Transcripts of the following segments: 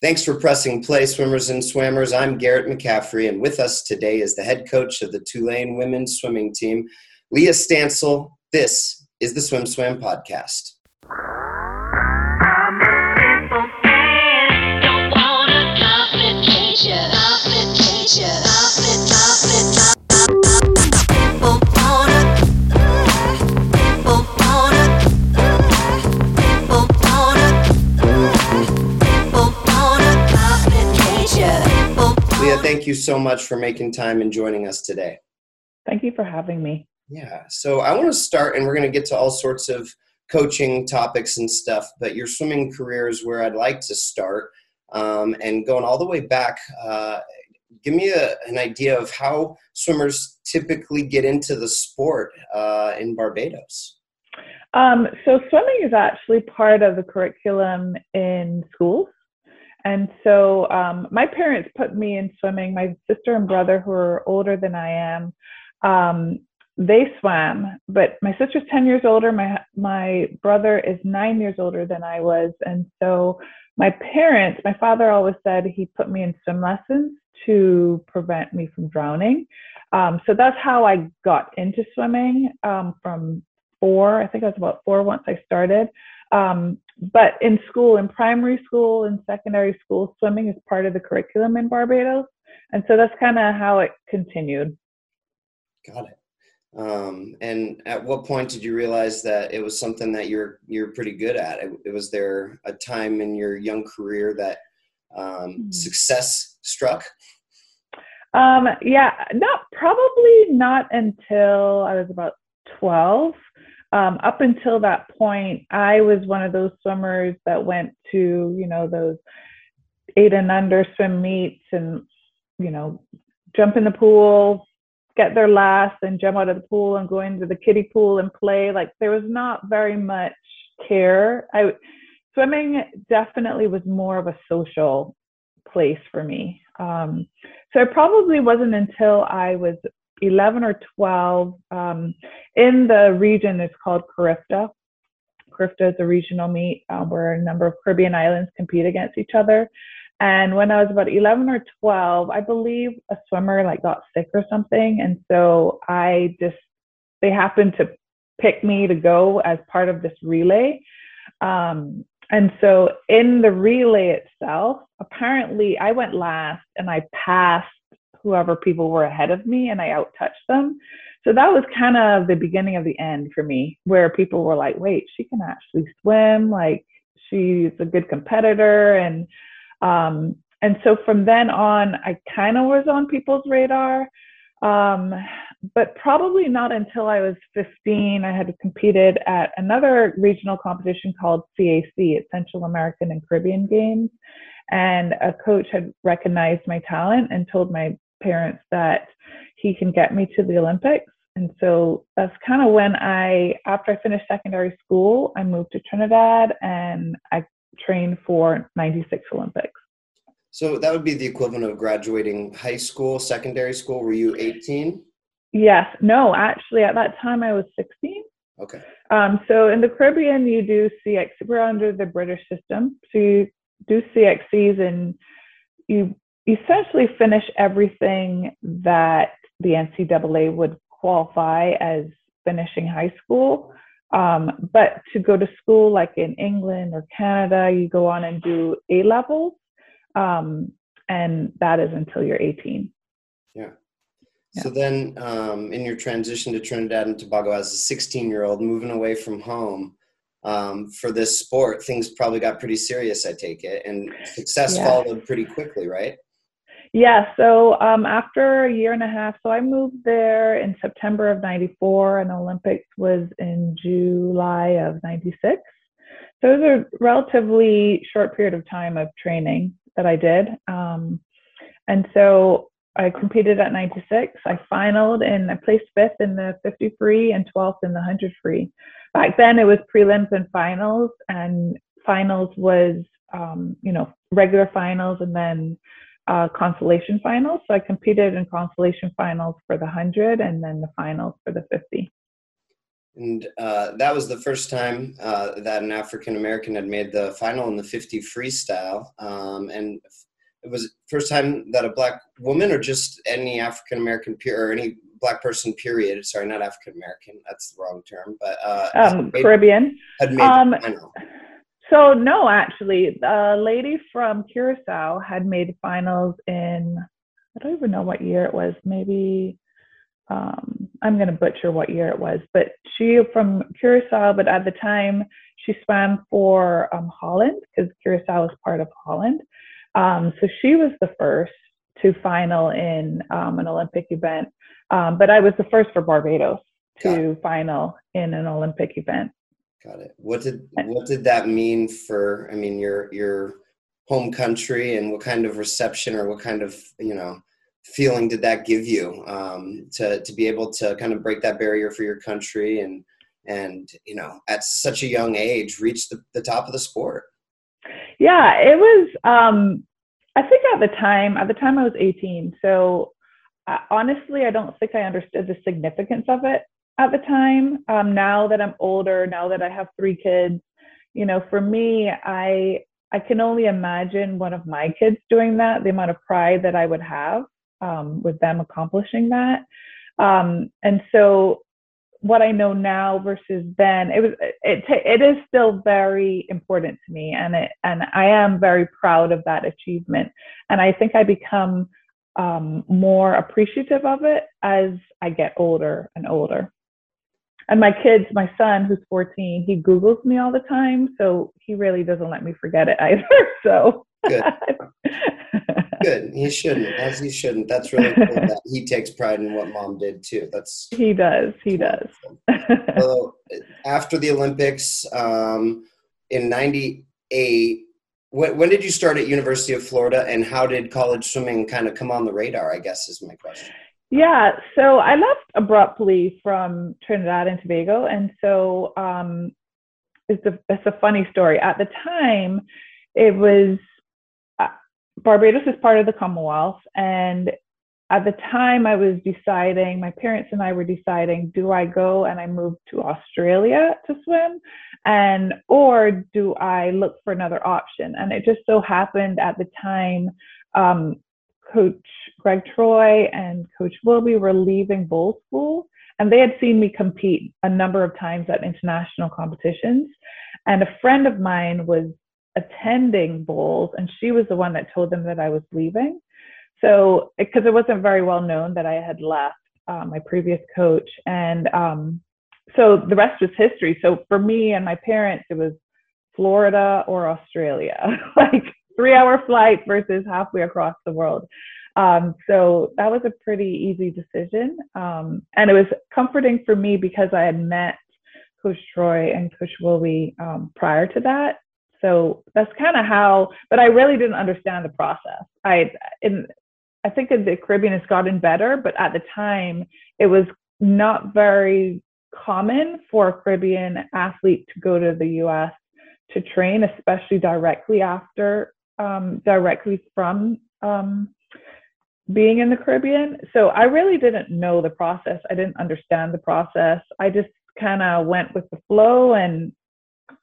Thanks for pressing play, swimmers and swammers. I'm Garrett McCaffrey, and with us today is the head coach of the Tulane women's swimming team, Leah Stancil. This is the Swim Swam podcast. Thank you so much for making time and joining us today. Thank you for having me. Yeah. So I want to start, and we're going to get to all sorts of coaching topics and stuff, but your swimming career is where I'd like to start. Um, and going all the way back, uh, give me a, an idea of how swimmers typically get into the sport uh, in Barbados. Um, so swimming is actually part of the curriculum in schools. And so um, my parents put me in swimming. My sister and brother, who are older than I am, um, they swam. But my sister's 10 years older. My my brother is nine years older than I was. And so my parents, my father always said he put me in swim lessons to prevent me from drowning. Um, so that's how I got into swimming um, from four. I think I was about four once I started. Um, but in school, in primary school and secondary school, swimming is part of the curriculum in Barbados. And so that's kind of how it continued. Got it. Um, and at what point did you realize that it was something that you're you're pretty good at? It, it was there a time in your young career that um, mm-hmm. success struck? Um, yeah, not probably not until I was about twelve um, up until that point, I was one of those swimmers that went to, you know, those eight and under swim meets and, you know, jump in the pool, get their last, and jump out of the pool and go into the kiddie pool and play. Like there was not very much care. I swimming definitely was more of a social place for me. Um, so it probably wasn't until I was 11 or 12 um, in the region it's called Carifta. Carifta is a regional meet uh, where a number of Caribbean islands compete against each other. And when I was about 11 or 12, I believe a swimmer like got sick or something. And so I just, they happened to pick me to go as part of this relay. Um, and so in the relay itself, apparently I went last and I passed whoever people were ahead of me and I outtouched them. So that was kind of the beginning of the end for me, where people were like, wait, she can actually swim. Like she's a good competitor. And, um, and so from then on, I kind of was on people's radar. Um, but probably not until I was 15. I had competed at another regional competition called CAC, Central American and Caribbean Games. And a coach had recognized my talent and told my parents that he can get me to the Olympics. And so that's kind of when I, after I finished secondary school, I moved to Trinidad and I trained for 96 Olympics. So that would be the equivalent of graduating high school, secondary school. Were you 18? Yes. No, actually, at that time I was 16. Okay. Um, so in the Caribbean, you do CX. We're under the British system, so you do CXCs, and you essentially finish everything that the NCAA would qualify as finishing high school. Um, but to go to school, like in England or Canada, you go on and do A levels, um, and that is until you're 18. Yeah. yeah. So then, um, in your transition to Trinidad and Tobago as a 16 year old, moving away from home um, for this sport, things probably got pretty serious, I take it, and success yeah. followed pretty quickly, right? Yeah, so um, after a year and a half, so I moved there in September of 94, and Olympics was in July of 96. So it was a relatively short period of time of training that I did. Um, and so I competed at 96. I finaled and I placed fifth in the 50 free and 12th in the 100 free. Back then it was prelims and finals, and finals was, um, you know, regular finals and then uh, consolation finals. So I competed in consolation finals for the 100 and then the finals for the 50. And uh, that was the first time uh, that an African American had made the final in the 50 freestyle. Um, and it was first time that a black woman or just any African American peer or any black person period. Sorry, not African American. That's the wrong term, but uh, um, made, Caribbean had made um, the final. So no, actually, a lady from Curacao had made finals in I don't even know what year it was. Maybe um, I'm going to butcher what year it was, but she from Curacao, but at the time she swam for um, Holland because Curacao is part of Holland. Um, so she was the first to final in um, an Olympic event, um, but I was the first for Barbados to final in an Olympic event. Got it. What did what did that mean for? I mean, your your home country, and what kind of reception or what kind of you know feeling did that give you um, to to be able to kind of break that barrier for your country and and you know at such a young age reach the, the top of the sport yeah it was um i think at the time at the time i was 18 so uh, honestly i don't think i understood the significance of it at the time um, now that i'm older now that i have three kids you know for me i i can only imagine one of my kids doing that the amount of pride that i would have um, with them accomplishing that. Um, and so what I know now versus then, it was it it is still very important to me, and it and I am very proud of that achievement. And I think I become um, more appreciative of it as I get older and older. And my kids, my son who's 14, he Googles me all the time, so he really doesn't let me forget it either. So good. good. He shouldn't, as he shouldn't. That's really cool that he takes pride in what mom did too. That's he does. He does. so after the Olympics um, in '98, when, when did you start at University of Florida, and how did college swimming kind of come on the radar? I guess is my question. Yeah, so I left abruptly from Trinidad and Tobago, and so um, it's a it's a funny story. At the time, it was Barbados is part of the Commonwealth, and at the time I was deciding, my parents and I were deciding, do I go and I move to Australia to swim, and or do I look for another option? And it just so happened at the time, um, Coach Greg Troy and Coach Wilby were leaving Bolles school, and they had seen me compete a number of times at international competitions. And a friend of mine was attending Bolles, and she was the one that told them that I was leaving. So, because it wasn't very well known that I had left uh, my previous coach, and um, so the rest was history. So for me and my parents, it was Florida or Australia, like three-hour flight versus halfway across the world. Um, so that was a pretty easy decision, um, and it was comforting for me because I had met Coach Troy and Coach Wilby um, prior to that, so that's kind of how, but I really didn't understand the process. I, in, I think that the Caribbean has gotten better, but at the time it was not very common for a Caribbean athlete to go to the US to train, especially directly after, um, directly from um, being in the Caribbean. So I really didn't know the process. I didn't understand the process. I just kind of went with the flow and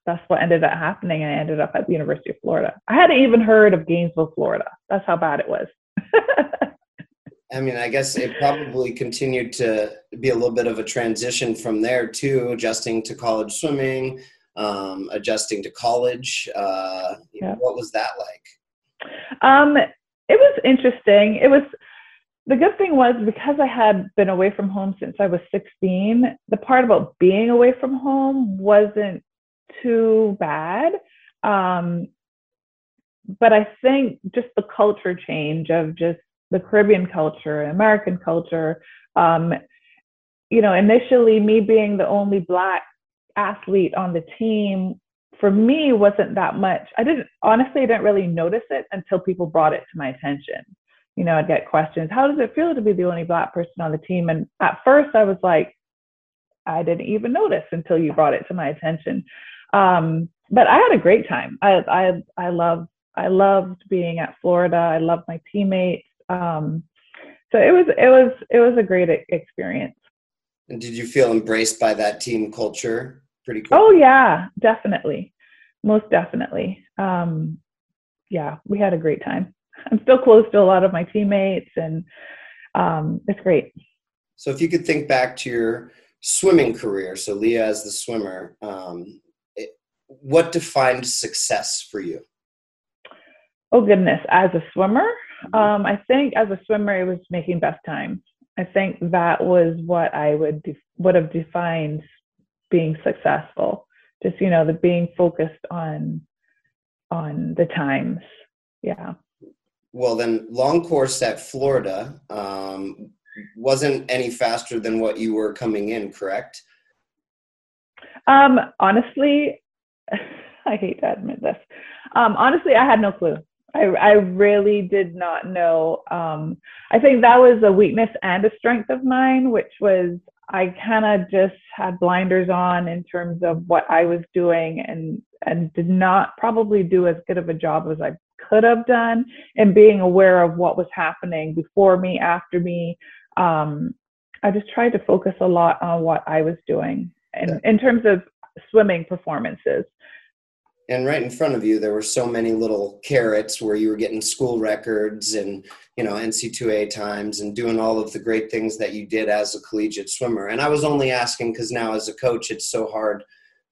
that's what ended up happening. I ended up at the University of Florida. I hadn't even heard of Gainesville, Florida. That's how bad it was. I mean, I guess it probably continued to be a little bit of a transition from there too, adjusting to college swimming, um, adjusting to college. Uh, yeah. What was that like? Um, it was interesting. It was the good thing was because I had been away from home since I was 16. The part about being away from home wasn't too bad. Um, but I think just the culture change of just the Caribbean culture, and American culture. Um, you know, initially me being the only black athlete on the team for me wasn't that much. I didn't honestly I didn't really notice it until people brought it to my attention. You know, I'd get questions, how does it feel to be the only black person on the team? And at first I was like, I didn't even notice until you brought it to my attention. Um, but I had a great time. I I I loved I loved being at Florida. I loved my teammates. Um, so it was it was it was a great experience. And did you feel embraced by that team culture? Pretty cool. Oh yeah, definitely, most definitely. Um, yeah, we had a great time. I'm still close to a lot of my teammates, and um, it's great. So, if you could think back to your swimming career, so Leah as the swimmer, um, it, what defined success for you? Oh goodness, as a swimmer, mm-hmm. um, I think as a swimmer, it was making best times. I think that was what I would would have defined being successful. Just you know, the being focused on on the times. Yeah. Well, then, long course at Florida um, wasn't any faster than what you were coming in, correct? Um, honestly, I hate to admit this. Um, honestly, I had no clue. I, I really did not know. Um, I think that was a weakness and a strength of mine, which was I kind of just had blinders on in terms of what I was doing and and did not probably do as good of a job as I could have done in being aware of what was happening before me, after me. Um, I just tried to focus a lot on what I was doing in, yeah. in terms of swimming performances and right in front of you there were so many little carrots where you were getting school records and you know nc2a times and doing all of the great things that you did as a collegiate swimmer. And i was only asking because now as a coach it's so hard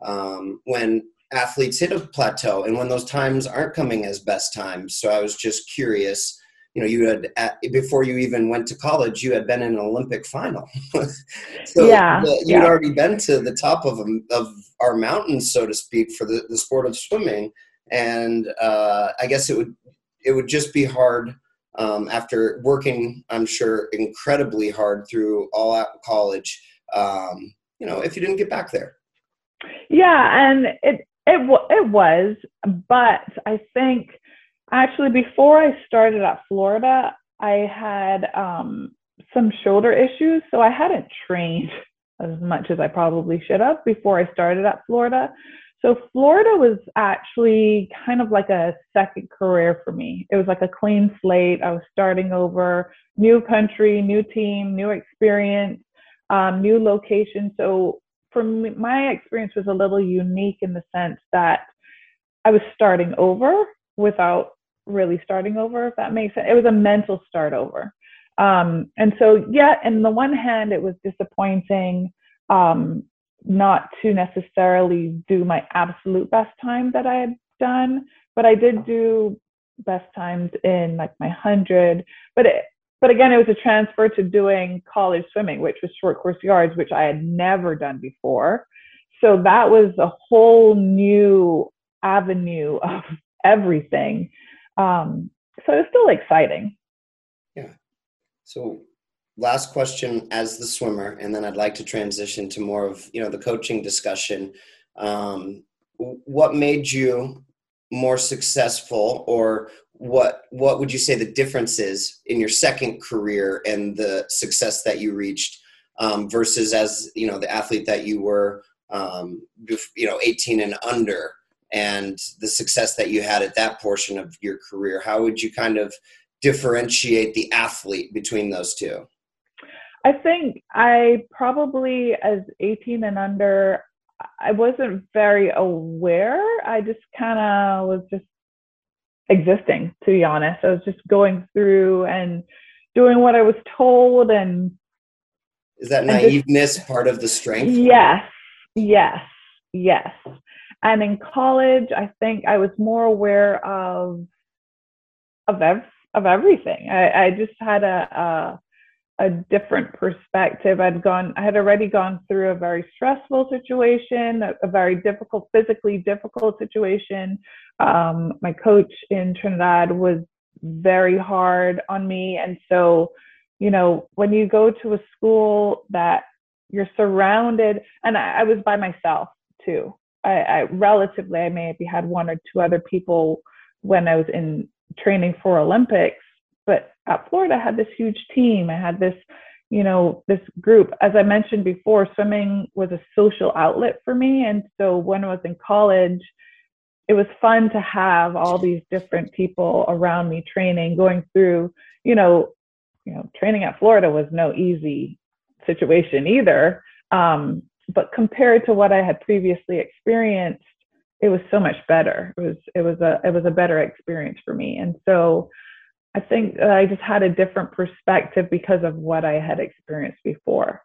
um, when athletes hit a plateau and when those times aren't coming as best times. So i was just curious you know you had at, before you even went to college you had been in an olympic final. So yeah the, you'd yeah. already been to the top of of our mountains so to speak for the, the sport of swimming. And uh, i guess it would it would just be hard um, after working i'm sure incredibly hard through all out college um, you know if you didn't get back there. Yeah and it it, it was but i think Actually, before I started at Florida, I had um, some shoulder issues, so I hadn't trained as much as I probably should have before I started at Florida. So Florida was actually kind of like a second career for me. It was like a clean slate. I was starting over, new country, new team, new experience, um, new location. So for me, my experience was a little unique in the sense that I was starting over without really starting over, if that makes sense. It was a mental start over. Um, and so, yeah, in the one hand, it was disappointing um, not to necessarily do my absolute best time that I had done, but I did do best times in like my hundred. But it, but again, it was a transfer to doing college swimming, which was short course yards, which I had never done before. So that was a whole new avenue of everything um, so it's still exciting. Yeah. So last question as the swimmer, and then I'd like to transition to more of you know the coaching discussion. Um, what made you more successful, or what what would you say the difference is in your second career and the success that you reached um, versus as you know the athlete that you were um, you know 18 and under and the success that you had at that portion of your career how would you kind of differentiate the athlete between those two? I think i probably as 18 and under i wasn't very aware. I just kind of was just existing to be honest. I was just going through and doing what i was told and is that naiveness just, part of the strength? Yes yes yes and in college, I think I was more aware of of ev- of everything. I, I just had a, a, a different perspective. I'd gone, I had already gone through a very stressful situation, a, a very difficult, physically difficult situation. Um, my coach in Trinidad was very hard on me, and so you know when you go to a school that you're surrounded, and I, I was by myself too. I, I relatively I maybe had one or two other people when I was in training for Olympics, but at Florida I had this huge team. I had this, you know, this group. As I mentioned before, swimming was a social outlet for me. And so when I was in college, it was fun to have all these different people around me training, going through, you know, you know, training at Florida was no easy situation either. Um, but compared to what I had previously experienced, it was so much better. It was it was a it was a better experience for me. And so I think I just had a different perspective because of what I had experienced before.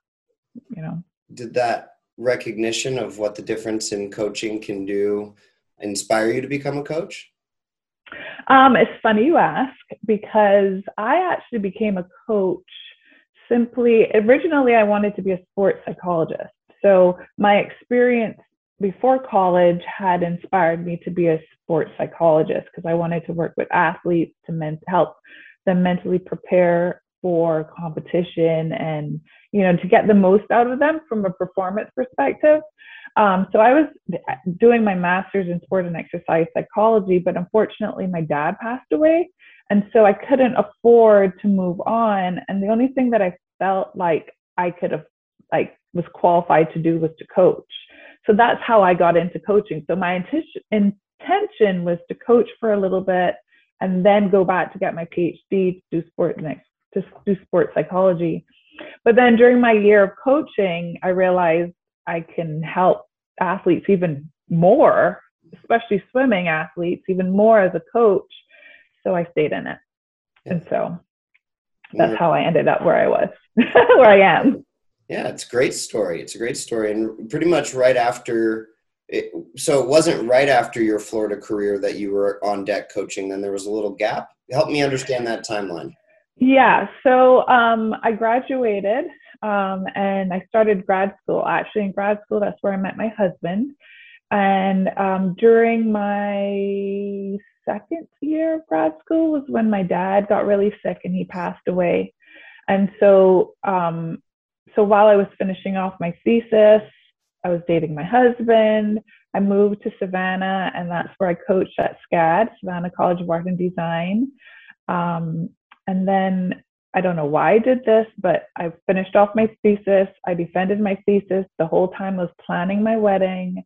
You know. Did that recognition of what the difference in coaching can do inspire you to become a coach? Um, it's funny you ask because I actually became a coach simply originally I wanted to be a sports psychologist. So my experience before college had inspired me to be a sports psychologist because I wanted to work with athletes to men- help them mentally prepare for competition and you know to get the most out of them from a performance perspective. Um, so I was doing my master's in sport and exercise psychology, but unfortunately my dad passed away, and so I couldn't afford to move on. And the only thing that I felt like I could have like was qualified to do was to coach. So that's how I got into coaching. So my intention was to coach for a little bit and then go back to get my PhD to do sport next to do sports psychology. But then during my year of coaching, I realized I can help athletes even more, especially swimming athletes, even more as a coach. So I stayed in it. And so that's how I ended up where I was, where I am. Yeah, it's a great story. It's a great story. And pretty much right after it, so it wasn't right after your Florida career that you were on deck coaching, then there was a little gap. Help me understand that timeline. Yeah, so um, I graduated um, and I started grad school. Actually, in grad school, that's where I met my husband. And um, during my second year of grad school was when my dad got really sick and he passed away. And so, um, so while I was finishing off my thesis, I was dating my husband. I moved to Savannah, and that's where I coached at SCAD, Savannah College of Art and Design. Um, and then I don't know why I did this, but I finished off my thesis. I defended my thesis the whole time I was planning my wedding.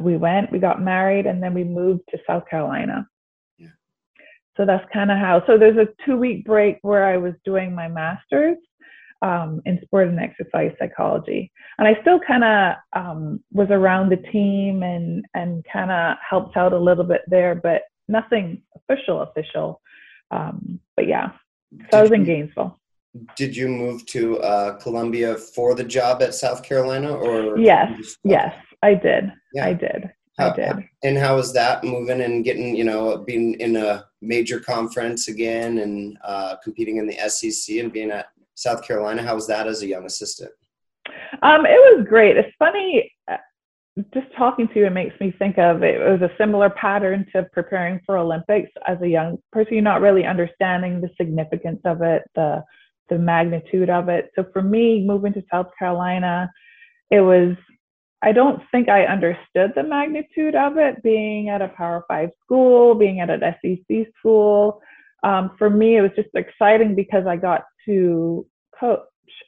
We went, we got married, and then we moved to South Carolina. Yeah. So that's kind of how. So there's a two week break where I was doing my master's um, in sport and exercise psychology, and I still kind of um, was around the team and and kind of helped out a little bit there, but nothing official official. Um, but yeah, so did I was in Gainesville. Did you move to uh, Columbia for the job at South Carolina, or yes, just, yes, I did. Yeah. I did. How, I did. And how was that moving and getting, you know, being in a major conference again and uh, competing in the SEC and being at South Carolina? How was that as a young assistant? Um, it was great. It's funny just talking to you, it makes me think of it was a similar pattern to preparing for Olympics as a young person. You're not really understanding the significance of it, the the magnitude of it. So for me, moving to South Carolina, it was I don't think I understood the magnitude of it being at a Power Five school, being at an SEC school. Um, for me, it was just exciting because I got to coach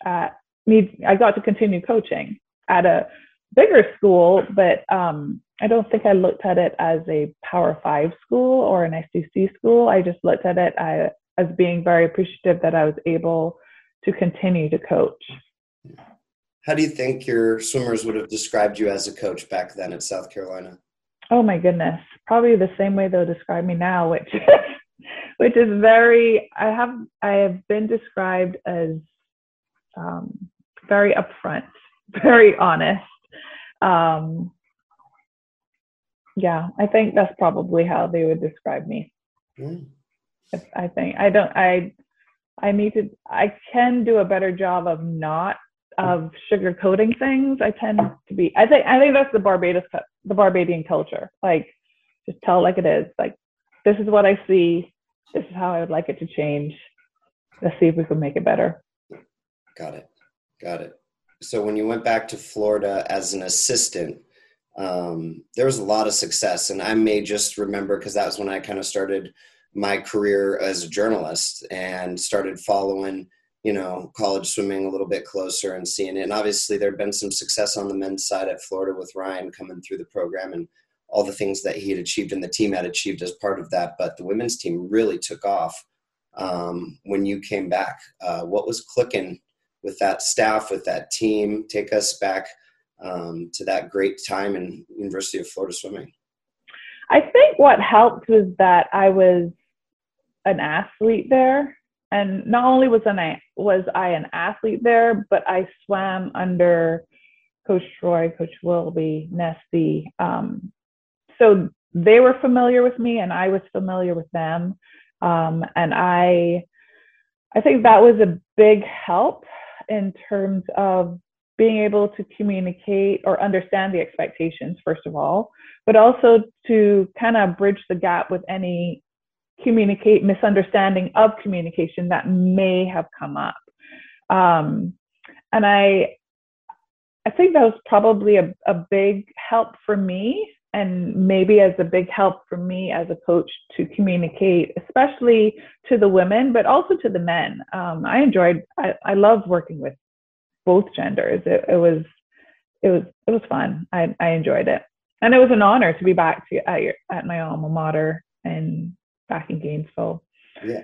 at me. I got to continue coaching at a bigger school, but um, I don't think I looked at it as a Power Five school or an SEC school. I just looked at it as, as being very appreciative that I was able to continue to coach. How do you think your swimmers would have described you as a coach back then at South Carolina? Oh my goodness, probably the same way they'll describe me now, which which is very. I have I have been described as um, very upfront, very honest, um, yeah, I think that's probably how they would describe me. Mm. I think I don't I I need to I can do a better job of not of sugarcoating things. I tend to be I think I think that's the Barbados the Barbadian culture. Like just tell it like it is. Like this is what I see. This is how I would like it to change. Let's see if we can make it better. Got it. Got it so when you went back to Florida as an assistant, um, there was a lot of success, and I may just remember because that was when I kind of started my career as a journalist and started following, you know, college swimming a little bit closer and seeing it. And obviously, there had been some success on the men's side at Florida with Ryan coming through the program and all the things that he had achieved and the team had achieved as part of that. But the women's team really took off um, when you came back. Uh, what was clicking with that staff, with that team. Take us back um, to that great time in University of Florida swimming. I think what helped was that I was an athlete there, and not only was an was I an athlete there, but I swam under Coach Troy, Coach Wilby, Nesty. Um, so they were familiar with me, and I was familiar with them, um, and I I think that was a big help in terms of being able to communicate or understand the expectations, first of all, but also to kind of bridge the gap with any communicate misunderstanding of communication that may have come up. Um, and I, I think that was probably a, a big help for me and maybe as a big help for me as a coach to communicate, especially to the women, but also to the men. Um, I enjoyed, I, I love working with both genders. It, it, was, it was, it was fun. I, I enjoyed it, and it was an honor to be back to at, your, at my alma mater and back in Gainesville. Yeah,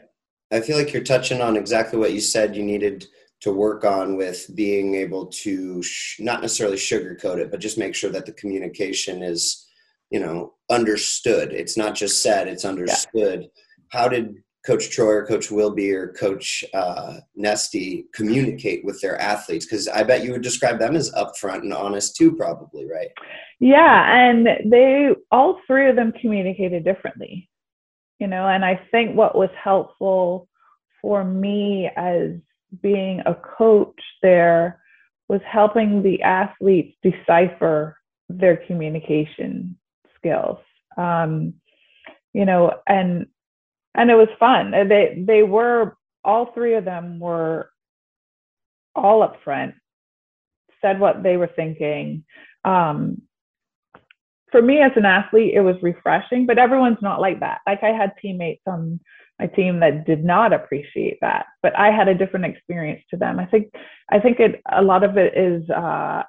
I feel like you're touching on exactly what you said you needed to work on with being able to sh- not necessarily sugarcoat it, but just make sure that the communication is you know understood. It's not just said it's understood. Yeah. how did coach troy or coach wilby or coach uh, nesty communicate with their athletes? Because i bet you would describe them as upfront and honest too probably right? Yeah and they all three of them communicated differently you know and i think what was helpful for me as being a coach there was helping the athletes decipher their communication skills. Um, you know, and and it was fun. They they were all three of them were all up front, said what they were thinking. Um, for me as an athlete, it was refreshing, but everyone's not like that. Like I had teammates on my team that did not appreciate that, but I had a different experience to them. I think I think it a lot of it is uh,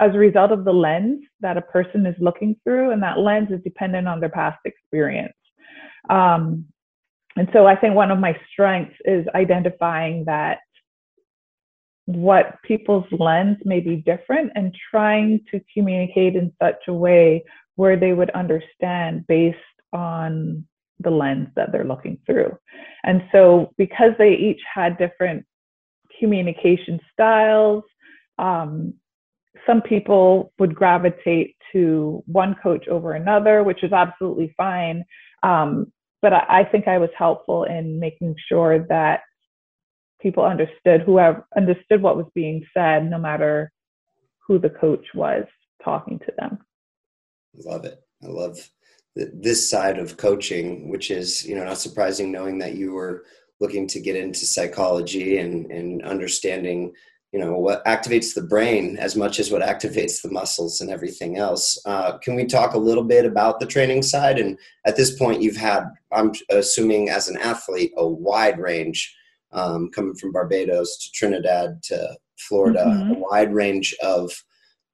as a result of the lens that a person is looking through, and that lens is dependent on their past experience. Um, and so I think one of my strengths is identifying that what people's lens may be different and trying to communicate in such a way where they would understand based on the lens that they're looking through. And so because they each had different communication styles, um, some people would gravitate to one coach over another, which is absolutely fine. Um, but I, I, think I was helpful in making sure that people understood whoever understood what was being said, no matter who the coach was talking to them. I love it. I love this side of coaching, which is you know not surprising, knowing that you were looking to get into psychology and and understanding you know what activates the brain as much as what activates the muscles and everything else uh, can we talk a little bit about the training side and at this point you've had i'm assuming as an athlete a wide range um, coming from barbados to trinidad to florida mm-hmm. a wide range of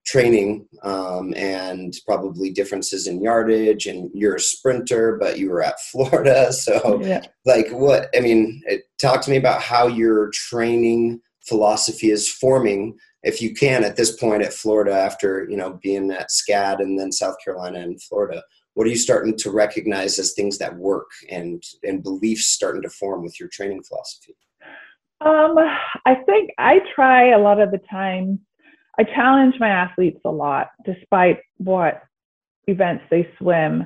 training um, and probably differences in yardage and you're a sprinter but you were at florida so yeah. like what i mean talk to me about how you're training philosophy is forming if you can at this point at Florida after you know being at SCAD and then South Carolina and Florida what are you starting to recognize as things that work and and beliefs starting to form with your training philosophy? Um, I think I try a lot of the time I challenge my athletes a lot despite what events they swim.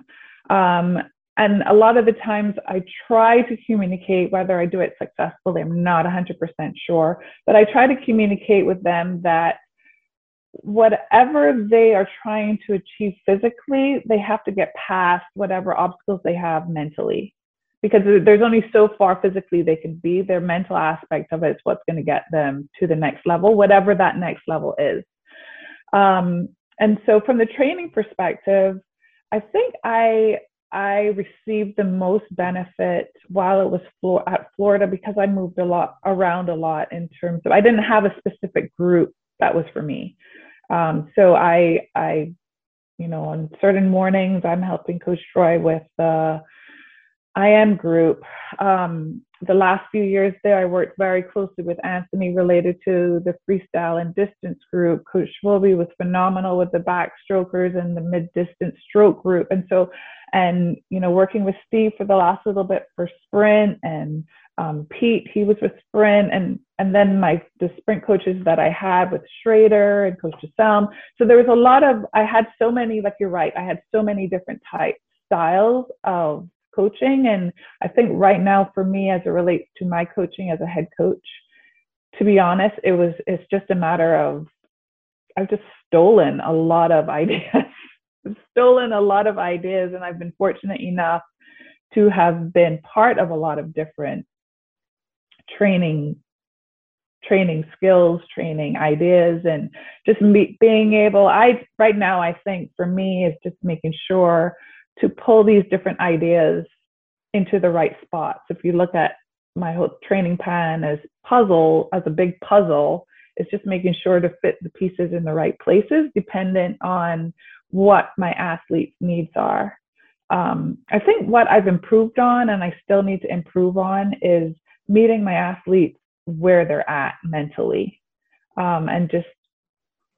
Um, and a lot of the times I try to communicate, whether I do it successfully, I'm not 100% sure, but I try to communicate with them that whatever they are trying to achieve physically, they have to get past whatever obstacles they have mentally. Because there's only so far physically they can be. Their mental aspect of it is what's going to get them to the next level, whatever that next level is. Um, and so, from the training perspective, I think I I received the most benefit while it was at Florida because I moved a lot around a lot in terms of I didn't have a specific group that was for me. Um, so I I you know on certain mornings I'm helping Coach Troy with uh, IM group. Um, the last few years there, I worked very closely with Anthony related to the freestyle and distance group. Coach Wilby was phenomenal with the backstrokers and the mid distance stroke group. And so, and, you know, working with Steve for the last little bit for sprint and um, Pete, he was with sprint and, and then my, the sprint coaches that I had with Schrader and Coach Selm. So there was a lot of, I had so many, like you're right, I had so many different types, styles of coaching. And I think right now for me, as it relates to my coaching as a head coach, to be honest, it was it's just a matter of I've just stolen a lot of ideas. stolen a lot of ideas, and I've been fortunate enough to have been part of a lot of different training training skills training ideas and just me, being able i right now i think for me is just making sure to pull these different ideas into the right spots. If you look at my whole training plan as puzzle, as a big puzzle, it's just making sure to fit the pieces in the right places, dependent on what my athlete's needs are. Um, I think what I've improved on and I still need to improve on is meeting my athletes where they're at mentally um, and just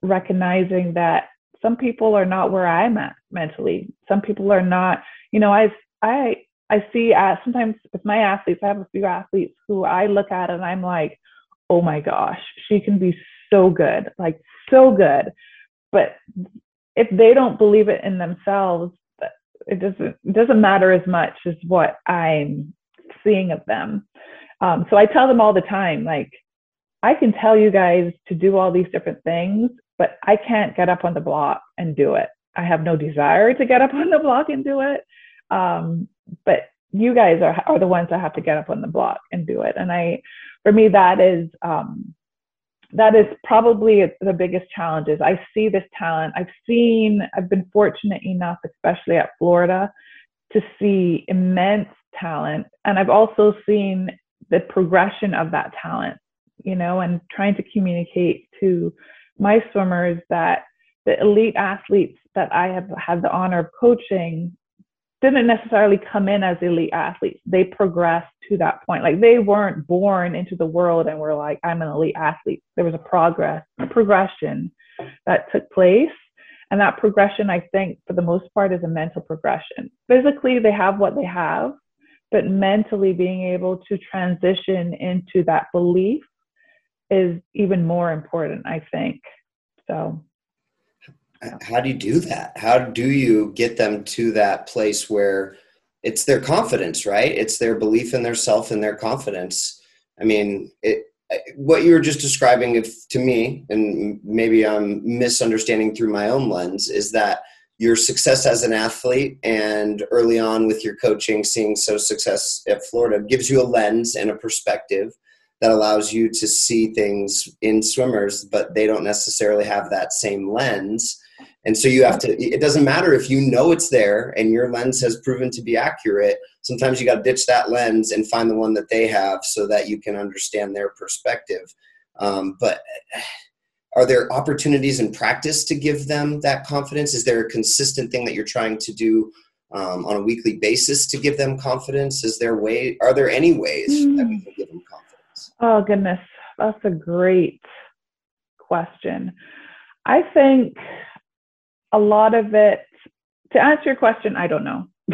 recognizing that some people are not where I'm at mentally. Some people are not, you know, I I I see uh, sometimes with my athletes, I have a few athletes who I look at and I'm like, oh my gosh, she can be so good, like so good. But if they don't believe it in themselves, it doesn't it doesn't matter as much as what I'm seeing of them. Um, so I tell them all the time, like, I can tell you guys to do all these different things, but I can't get up on the block and do it. I have no desire to get up on the block and do it. Um, but you guys are, are the ones that have to get up on the block and do it. And I, for me, that is, um, that is probably the biggest challenge is I see this talent. I've seen, I've been fortunate enough, especially at Florida, to see immense talent. And I've also seen the progression of that talent, you know, and trying to communicate to my swimmers that the elite athletes that I have had the honor of coaching didn't necessarily come in as elite athletes. They progressed to that point. Like they weren't born into the world and were like, I'm an elite athlete. There was a progress, a progression that took place. And that progression, I think, for the most part, is a mental progression. Physically, they have what they have, but mentally being able to transition into that belief is even more important, I think. So, how do you do that? How do you get them to that place where it's their confidence, right? It's their belief in their self and their confidence. I mean, it, what you were just describing if, to me, and maybe I'm misunderstanding through my own lens, is that your success as an athlete and early on with your coaching, seeing so success at Florida gives you a lens and a perspective that allows you to see things in swimmers, but they don't necessarily have that same lens. And so you have to, it doesn't matter if you know it's there and your lens has proven to be accurate. Sometimes you got to ditch that lens and find the one that they have so that you can understand their perspective. Um, but are there opportunities in practice to give them that confidence? Is there a consistent thing that you're trying to do um, on a weekly basis to give them confidence? Is there way, are there any ways mm. that we can give them confidence? Oh, goodness. That's a great question. I think a lot of it, to answer your question, I don't know.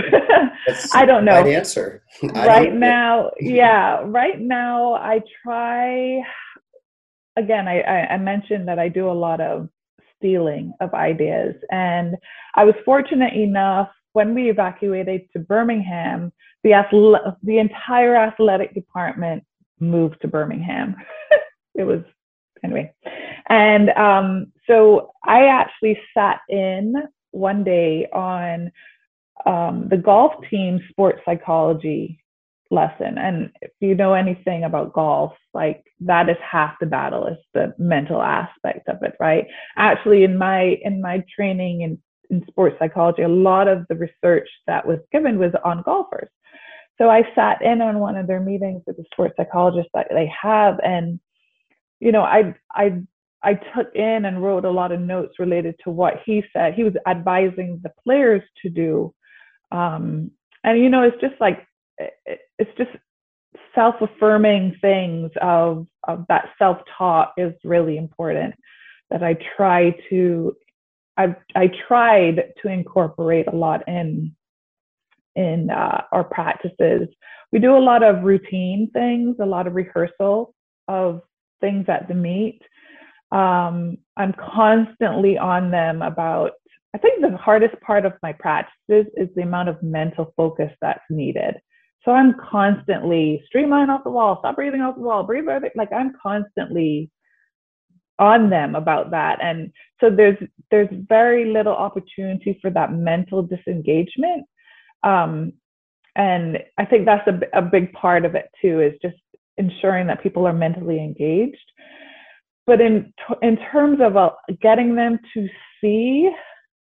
I don't know. Right answer. right now, yeah, right now I try. Again, I, I mentioned that I do a lot of stealing of ideas, and I was fortunate enough when we evacuated to Birmingham. The athle- the entire athletic department moved to Birmingham. it was anyway. And um, so I actually sat in one day on um, the golf team sports psychology lesson. And if you know anything about golf, like that is half the battle is the mental aspect of it, right? Actually, in my in my training in, in sports psychology, a lot of the research that was given was on golfers. So I sat in on one of their meetings with the sports psychologist that they have, and you know, I I I took in and wrote a lot of notes related to what he said. He was advising the players to do, um, and you know, it's just like it, it's just self-affirming things of, of that self-talk is really important that I try to I I tried to incorporate a lot in in uh, our practices. We do a lot of routine things, a lot of rehearsal of things at the meet. Um, I'm constantly on them about. I think the hardest part of my practices is the amount of mental focus that's needed. So I'm constantly streamline off the wall, stop breathing off the wall, breathe, like I'm constantly on them about that and so there's there's very little opportunity for that mental disengagement um, and i think that's a, a big part of it too is just ensuring that people are mentally engaged. But in in terms of uh, getting them to see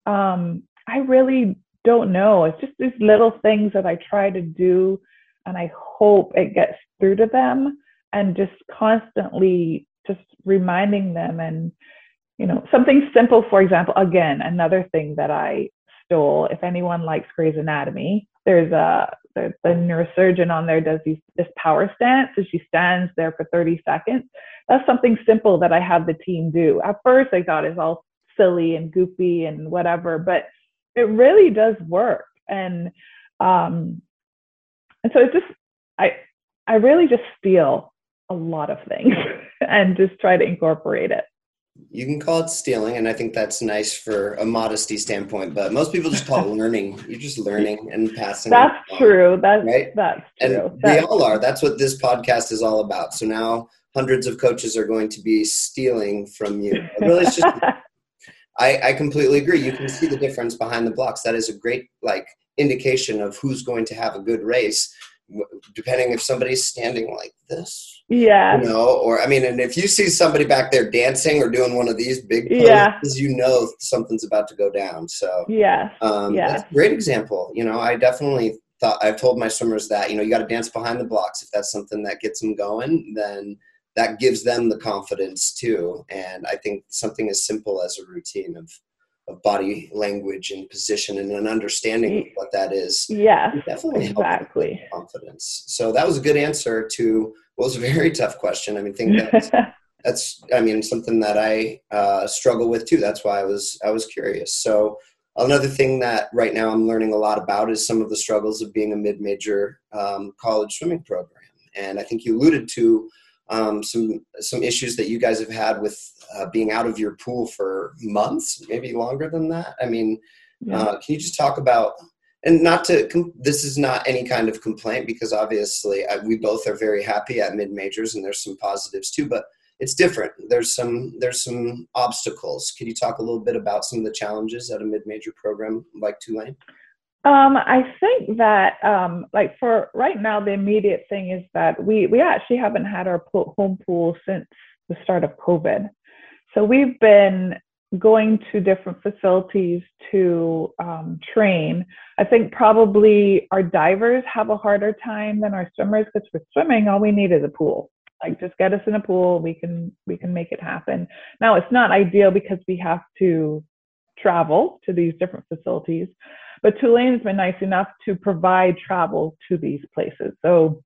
um, i really don't know. It's just these little things that i try to do and i hope it gets through to them and just constantly just reminding them and you know something simple for example again another thing that i stole if anyone likes Grey's Anatomy there's a the, the neurosurgeon on there does these this power stance and she stands there for 30 seconds. That's something simple that i have the team do. At first i thought it's all silly and goofy and whatever but it really does work. And um and so it's just i i really just steal a lot of things and just try to incorporate it. You can call it stealing, and I think that's nice for a modesty standpoint. But most people just call it learning. You're just learning and passing. That's true. That's right. That's true. And that's we all are. That's what this podcast is all about. So now hundreds of coaches are going to be stealing from you. really, it's just. I, I completely agree. You can see the difference behind the blocks. That is a great like indication of who's going to have a good race depending if somebody's standing like this yeah you know or i mean and if you see somebody back there dancing or doing one of these big poses yeah. you know something's about to go down so yeah um yeah. that's a great example you know i definitely thought i've told my swimmers that you know you got to dance behind the blocks if that's something that gets them going then that gives them the confidence too and i think something as simple as a routine of of body language and position and an understanding of what that is. Yeah, definitely exactly confidence. So that was a good answer to what was a very tough question. I mean, think that's, that's I mean something that I uh, struggle with too. That's why I was I was curious. So another thing that right now I'm learning a lot about is some of the struggles of being a mid-major um, college swimming program, and I think you alluded to um, some some issues that you guys have had with uh, being out of your pool for months, maybe longer than that. I mean, yeah. uh, can you just talk about and not to this is not any kind of complaint because obviously I, we both are very happy at mid majors and there's some positives too, but it's different. There's some there's some obstacles. Can you talk a little bit about some of the challenges at a mid major program like Tulane? Um, I think that um, like for right now, the immediate thing is that we we actually haven't had our home pool since the start of COVID. So we've been going to different facilities to um, train. I think probably our divers have a harder time than our swimmers because for swimming, all we need is a pool. Like just get us in a pool, we can we can make it happen. Now it's not ideal because we have to travel to these different facilities. But Tulane's been nice enough to provide travel to these places. So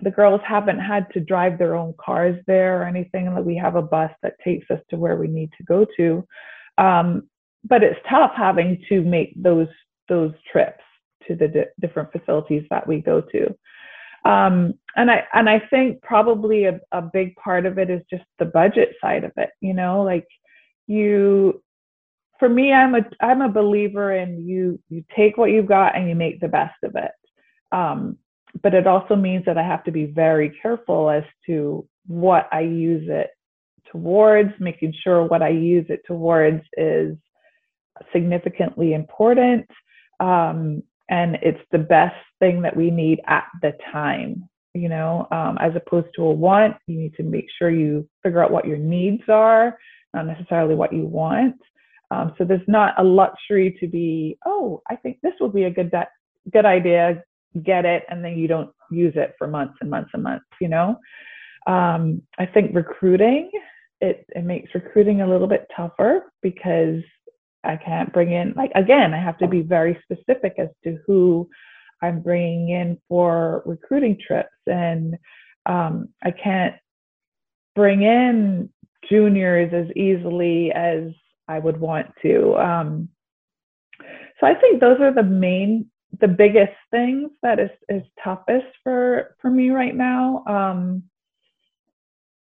the girls haven't had to drive their own cars there or anything. Like we have a bus that takes us to where we need to go to. Um, but it's tough having to make those those trips to the di- different facilities that we go to. Um, and I and I think probably a, a big part of it is just the budget side of it. You know, like you for me, I'm a I'm a believer in you you take what you've got and you make the best of it. Um, but it also means that I have to be very careful as to what I use it towards, making sure what I use it towards is significantly important. Um, and it's the best thing that we need at the time, you know, um, as opposed to a want. You need to make sure you figure out what your needs are, not necessarily what you want. Um, so there's not a luxury to be, oh, I think this will be a good good idea, get it, and then you don't use it for months and months and months. You know, um, I think recruiting it it makes recruiting a little bit tougher because I can't bring in like again I have to be very specific as to who I'm bringing in for recruiting trips, and um, I can't bring in juniors as easily as I would want to. Um, so I think those are the main, the biggest things that is is toughest for for me right now. Um,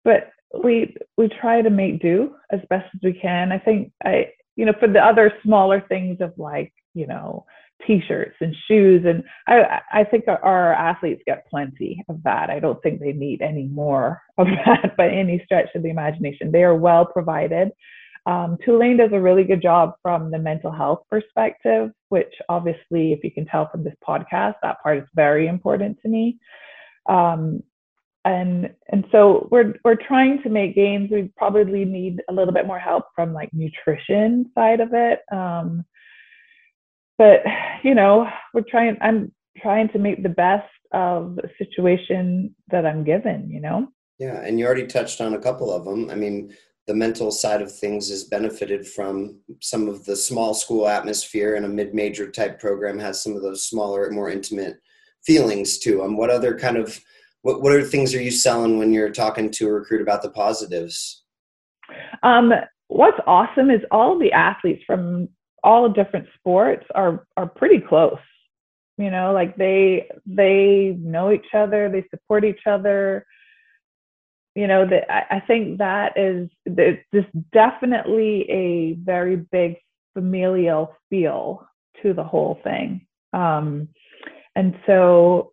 but we we try to make do as best as we can. I think I you know for the other smaller things of like you know t-shirts and shoes and I I think our athletes get plenty of that. I don't think they need any more of that by any stretch of the imagination. They are well provided. Um, Tulane does a really good job from the mental health perspective, which obviously, if you can tell from this podcast, that part is very important to me. Um, and and so we're we're trying to make gains. We probably need a little bit more help from like nutrition side of it. Um, but you know, we're trying. I'm trying to make the best of the situation that I'm given. You know. Yeah, and you already touched on a couple of them. I mean, the mental side of things has benefited from some of the small school atmosphere, and a mid-major type program has some of those smaller, more intimate feelings to them. What other kind of what what are things are you selling when you're talking to a recruit about the positives? Um, what's awesome is all the athletes from all different sports are are pretty close. You know, like they they know each other, they support each other. You know, that I, I think that is there's definitely a very big familial feel to the whole thing. Um, and so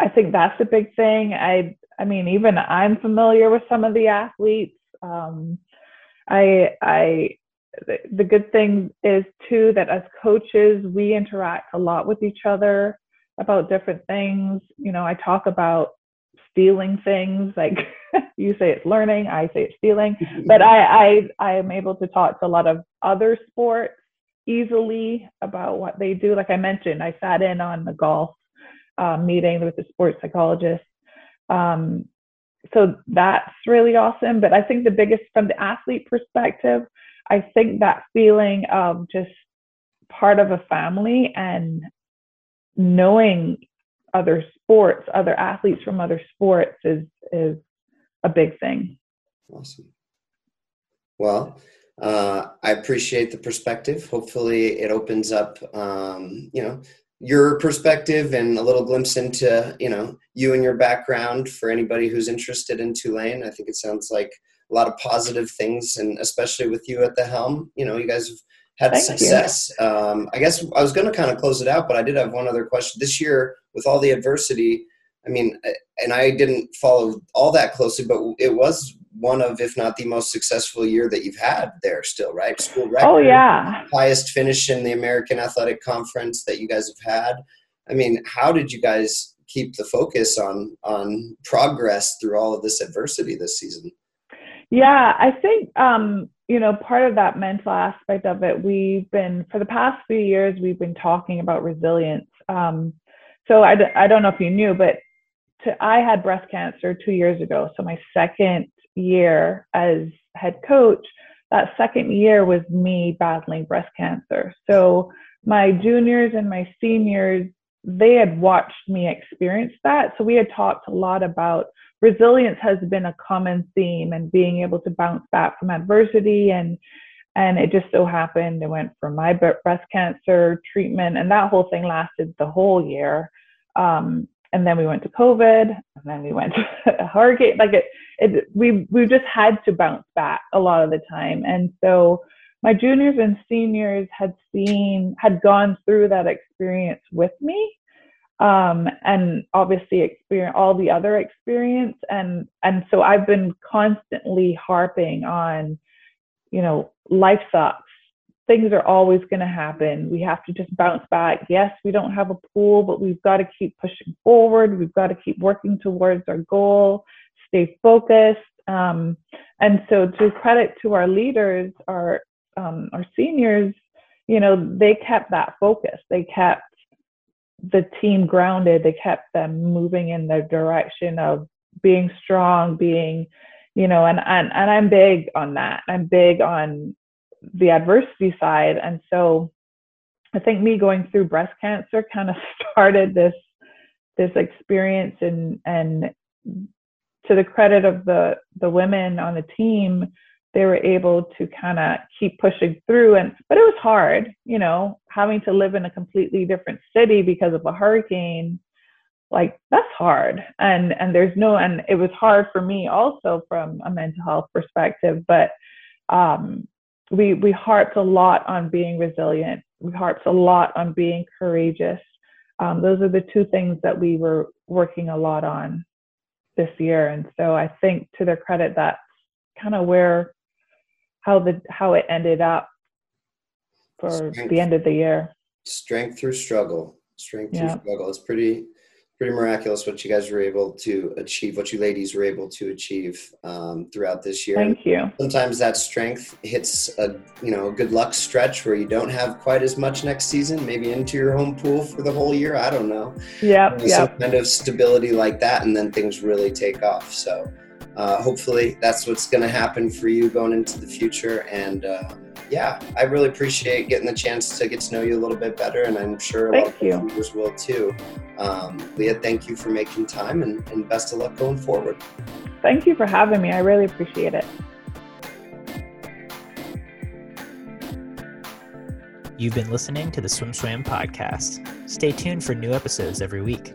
I think that's a big thing. I I mean, even I'm familiar with some of the athletes. Um, I I the, the good thing is too that as coaches we interact a lot with each other about different things. You know, I talk about stealing things like you say it's learning, I say it's stealing, but I I I am able to talk to a lot of other sports easily about what they do. Like I mentioned, I sat in on the golf um, meeting with the sports psychologist. Um, so that's really awesome. But I think the biggest, from the athlete perspective, I think that feeling of just part of a family and knowing other sports, other athletes from other sports is is a big thing. Awesome. Well, uh, I appreciate the perspective. Hopefully, it opens up, um, you know, your perspective and a little glimpse into you know you and your background for anybody who's interested in Tulane. I think it sounds like a lot of positive things, and especially with you at the helm, you know, you guys have had Thank success. Um, I guess I was going to kind of close it out, but I did have one other question. This year, with all the adversity, I mean, and I didn't follow all that closely, but it was one of, if not the most successful year that you've had there still, right? School record. Oh, yeah. Highest finish in the American Athletic Conference that you guys have had. I mean, how did you guys keep the focus on on progress through all of this adversity this season? Yeah, I think um, you know part of that mental aspect of it. We've been for the past few years we've been talking about resilience. Um, so I, I don't know if you knew, but to, I had breast cancer two years ago. So my second year as head coach, that second year was me battling breast cancer. So my juniors and my seniors, they had watched me experience that. So we had talked a lot about resilience has been a common theme and being able to bounce back from adversity and and it just so happened it went from my breast cancer treatment and that whole thing lasted the whole year. Um, and then we went to COVID, and then we went to hurricane. Like it, it, we we just had to bounce back a lot of the time, and so my juniors and seniors had seen had gone through that experience with me, um, and obviously experience all the other experience, and and so I've been constantly harping on, you know, life sucks things are always going to happen. We have to just bounce back. Yes, we don't have a pool, but we've got to keep pushing forward. We've got to keep working towards our goal, stay focused. Um, and so, to credit to our leaders, our um, our seniors, you know, they kept that focus. They kept the team grounded. They kept them moving in the direction of being strong, being, you know, and and and I'm big on that. I'm big on the adversity side. And so I think me going through breast cancer kind of started this this experience and and to the credit of the the women on the team they were able to kind of keep pushing through and but it was hard you know having to live in a completely different city because of a hurricane. Like that's hard. And and there's no and it was hard for me also from a mental health perspective but um we we harped a lot on being resilient. We harped a lot on being courageous. Um, those are the two things that we were working a lot on this year. And so i think to their credit that's kind of where how the how it ended up for strength, the end of the year strength through struggle strength yeah. through struggle it's pretty pretty miraculous what you guys were able to achieve, what you ladies were able to achieve um, throughout this year. Thank you. Sometimes that strength hits a you know a good luck stretch where you don't have quite as much next season, maybe into your home pool for the whole year. I don't know. Yeah, yeah. Some kind of stability like that, and then things really take off. So uh, hopefully that's what's going to happen for you going into the future and. Uh, yeah, I really appreciate getting the chance to get to know you a little bit better, and I'm sure a thank lot of you. viewers will too. Um, Leah, thank you for making time, and, and best of luck going forward. Thank you for having me. I really appreciate it. You've been listening to the SwimSwam podcast. Stay tuned for new episodes every week.